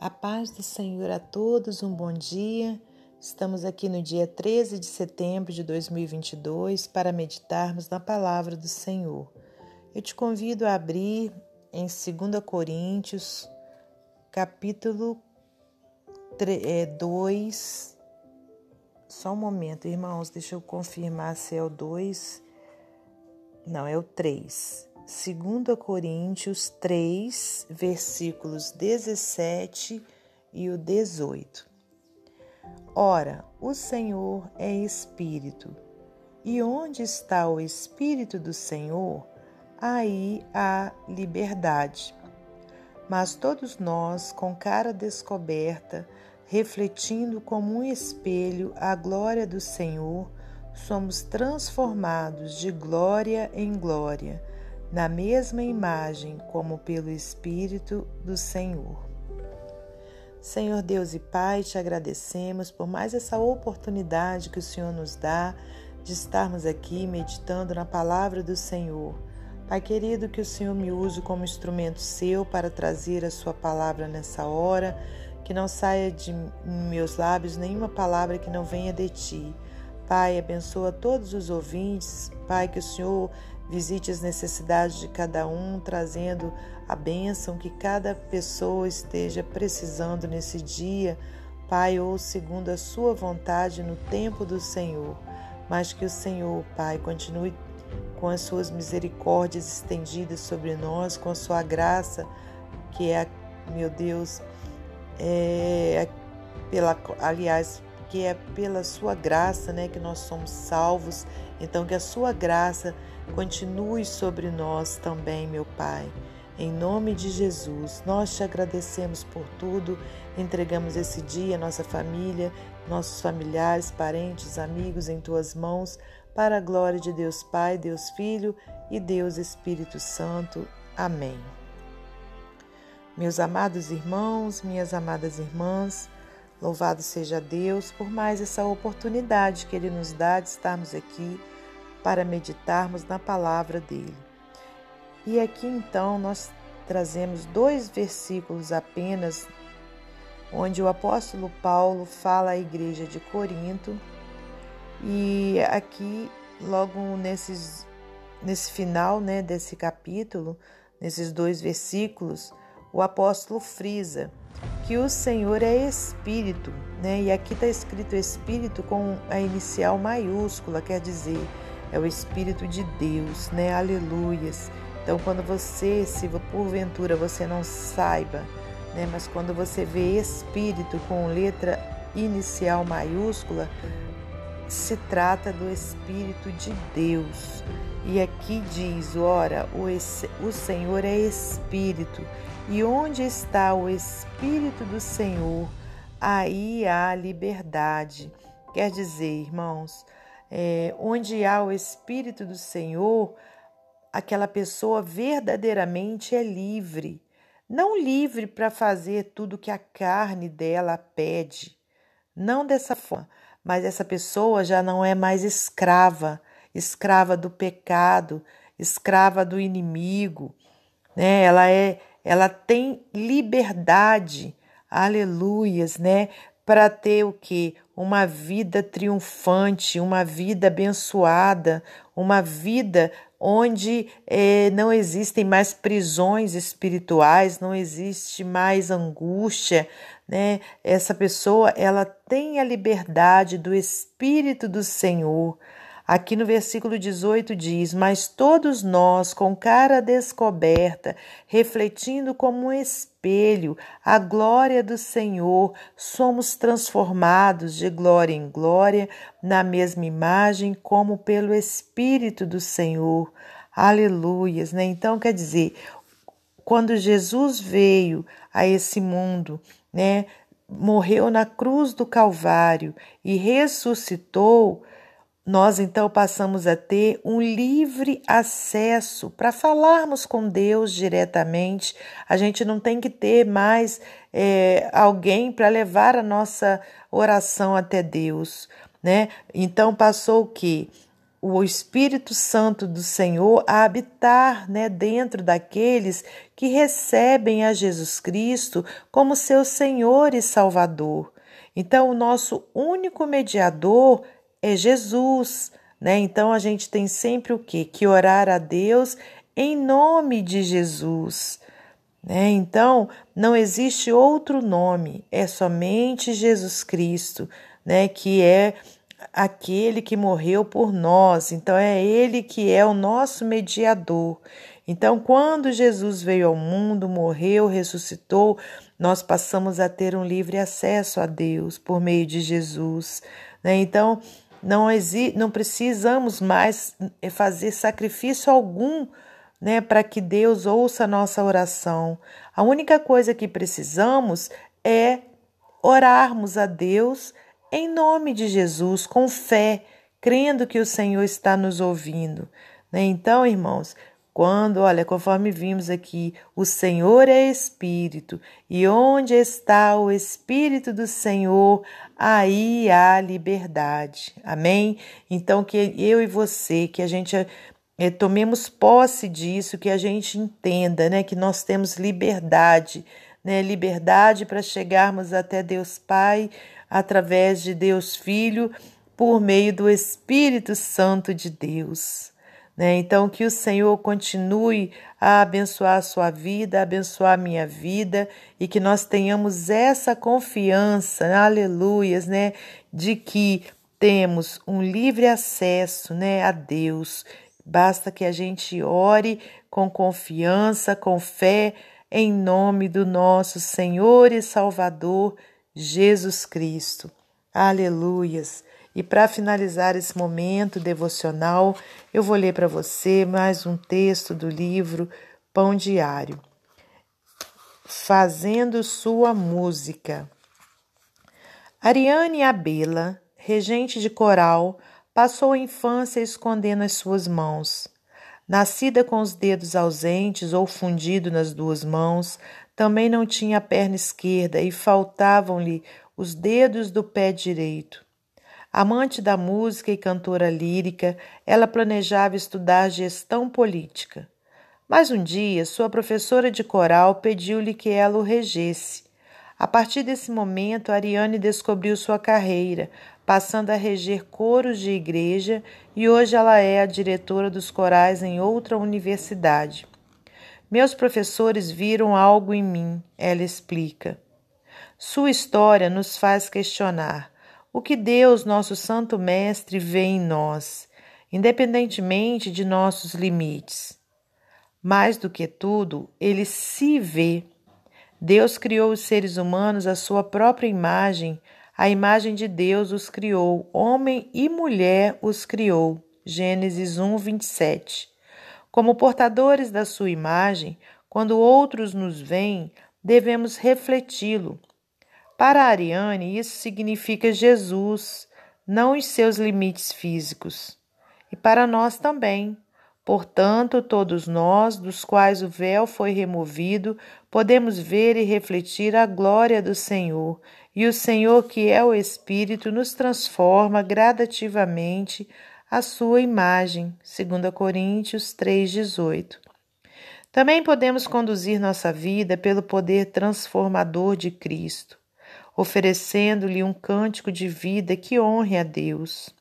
A paz do Senhor a todos, um bom dia. Estamos aqui no dia 13 de setembro de 2022 para meditarmos na palavra do Senhor. Eu te convido a abrir em 2 Coríntios, capítulo 2. É, Só um momento, irmãos, deixa eu confirmar se é o 2. Não, é o 3. 2 Coríntios 3, versículos 17 e o 18. Ora, o Senhor é Espírito, e onde está o Espírito do Senhor, aí há liberdade. Mas todos nós, com cara descoberta, refletindo como um espelho a glória do Senhor, somos transformados de glória em glória na mesma imagem como pelo Espírito do Senhor. Senhor Deus e Pai, te agradecemos por mais essa oportunidade que o Senhor nos dá de estarmos aqui meditando na palavra do Senhor. Pai querido, que o Senhor me use como instrumento seu para trazer a sua palavra nessa hora, que não saia de meus lábios nenhuma palavra que não venha de ti. Pai, abençoa todos os ouvintes. Pai, que o Senhor Visite as necessidades de cada um, trazendo a bênção que cada pessoa esteja precisando nesse dia, Pai, ou segundo a Sua vontade no tempo do Senhor. Mas que o Senhor, Pai, continue com as Suas misericórdias estendidas sobre nós, com a Sua graça, que é, meu Deus, é, pela, aliás, que é pela Sua graça, né, que nós somos salvos. Então, que a Sua graça Continue sobre nós também, meu Pai. Em nome de Jesus, nós te agradecemos por tudo, entregamos esse dia, nossa família, nossos familiares, parentes, amigos em tuas mãos, para a glória de Deus Pai, Deus Filho e Deus Espírito Santo. Amém. Meus amados irmãos, minhas amadas irmãs, louvado seja Deus por mais essa oportunidade que Ele nos dá de estarmos aqui para meditarmos na palavra dele. E aqui então nós trazemos dois versículos apenas, onde o apóstolo Paulo fala à igreja de Corinto, e aqui, logo nesses, nesse final né, desse capítulo, nesses dois versículos, o apóstolo frisa que o Senhor é Espírito, né? E aqui está escrito Espírito com a inicial maiúscula, quer dizer, é o Espírito de Deus, né? Aleluias. Então, quando você, se porventura você não saiba, né? Mas quando você vê Espírito com letra inicial maiúscula, se trata do Espírito de Deus. E aqui diz: ora, o, o Senhor é Espírito, e onde está o Espírito do Senhor, aí há liberdade. Quer dizer, irmãos, é, onde há o Espírito do Senhor, aquela pessoa verdadeiramente é livre. Não livre para fazer tudo que a carne dela pede. Não dessa forma, mas essa pessoa já não é mais escrava, escrava do pecado, escrava do inimigo, né? Ela é, ela tem liberdade, aleluias, né? Para ter o que? uma vida triunfante, uma vida abençoada, uma vida onde eh, não existem mais prisões espirituais, não existe mais angústia, né? Essa pessoa ela tem a liberdade do Espírito do Senhor. Aqui no versículo 18 diz: Mas todos nós, com cara descoberta, refletindo como um espelho a glória do Senhor, somos transformados de glória em glória na mesma imagem, como pelo Espírito do Senhor. Aleluias, né? Então quer dizer, quando Jesus veio a esse mundo, né? Morreu na cruz do Calvário e ressuscitou, nós então passamos a ter um livre acesso para falarmos com Deus diretamente. A gente não tem que ter mais é, alguém para levar a nossa oração até Deus, né? Então passou o que? o Espírito Santo do Senhor a habitar né, dentro daqueles que recebem a Jesus Cristo como seu Senhor e Salvador. Então, o nosso único mediador é Jesus. Né? Então, a gente tem sempre o quê? Que orar a Deus em nome de Jesus. Né? Então, não existe outro nome, é somente Jesus Cristo, né? que é aquele que morreu por nós. Então, é Ele que é o nosso mediador. Então, quando Jesus veio ao mundo, morreu, ressuscitou, nós passamos a ter um livre acesso a Deus por meio de Jesus. Né? Então, não, exi não precisamos mais fazer sacrifício algum né, para que Deus ouça a nossa oração. A única coisa que precisamos é orarmos a Deus em nome de Jesus, com fé, crendo que o Senhor está nos ouvindo. Né? Então, irmãos, quando, olha, conforme vimos aqui, o Senhor é Espírito, e onde está o Espírito do Senhor, aí há liberdade. Amém? Então, que eu e você, que a gente é, tomemos posse disso, que a gente entenda, né, que nós temos liberdade, né, liberdade para chegarmos até Deus Pai através de Deus Filho por meio do Espírito Santo de Deus. Né? Então, que o Senhor continue a abençoar a sua vida, a abençoar a minha vida e que nós tenhamos essa confiança, aleluias, né? De que temos um livre acesso, né, a Deus. Basta que a gente ore com confiança, com fé, em nome do nosso Senhor e Salvador Jesus Cristo. Aleluias. E para finalizar esse momento devocional, eu vou ler para você mais um texto do livro Pão Diário. Fazendo sua música. Ariane Abela, regente de coral, passou a infância escondendo as suas mãos. Nascida com os dedos ausentes ou fundido nas duas mãos, também não tinha a perna esquerda e faltavam-lhe os dedos do pé direito. Amante da música e cantora lírica, ela planejava estudar gestão política. Mas um dia, sua professora de coral pediu-lhe que ela o regesse. A partir desse momento, Ariane descobriu sua carreira, passando a reger coros de igreja e hoje ela é a diretora dos corais em outra universidade. Meus professores viram algo em mim, ela explica. Sua história nos faz questionar o que Deus, nosso Santo Mestre, vê em nós, independentemente de nossos limites. Mais do que tudo, ele se vê. Deus criou os seres humanos à sua própria imagem, a imagem de Deus os criou, homem e mulher os criou. Gênesis 1, 27. Como portadores da sua imagem, quando outros nos veem, devemos refleti-lo, para Ariane, isso significa Jesus, não os seus limites físicos. E para nós também. Portanto, todos nós, dos quais o véu foi removido, podemos ver e refletir a glória do Senhor, e o Senhor, que é o Espírito, nos transforma gradativamente à sua imagem. 2 Coríntios 3,18. Também podemos conduzir nossa vida pelo poder transformador de Cristo oferecendo-lhe um cântico de vida que honre a Deus.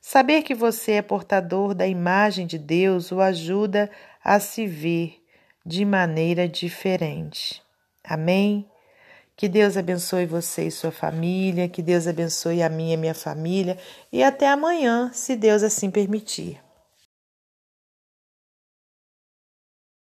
Saber que você é portador da imagem de Deus o ajuda a se ver de maneira diferente. Amém? Que Deus abençoe você e sua família, que Deus abençoe a minha e minha família, e até amanhã, se Deus assim permitir.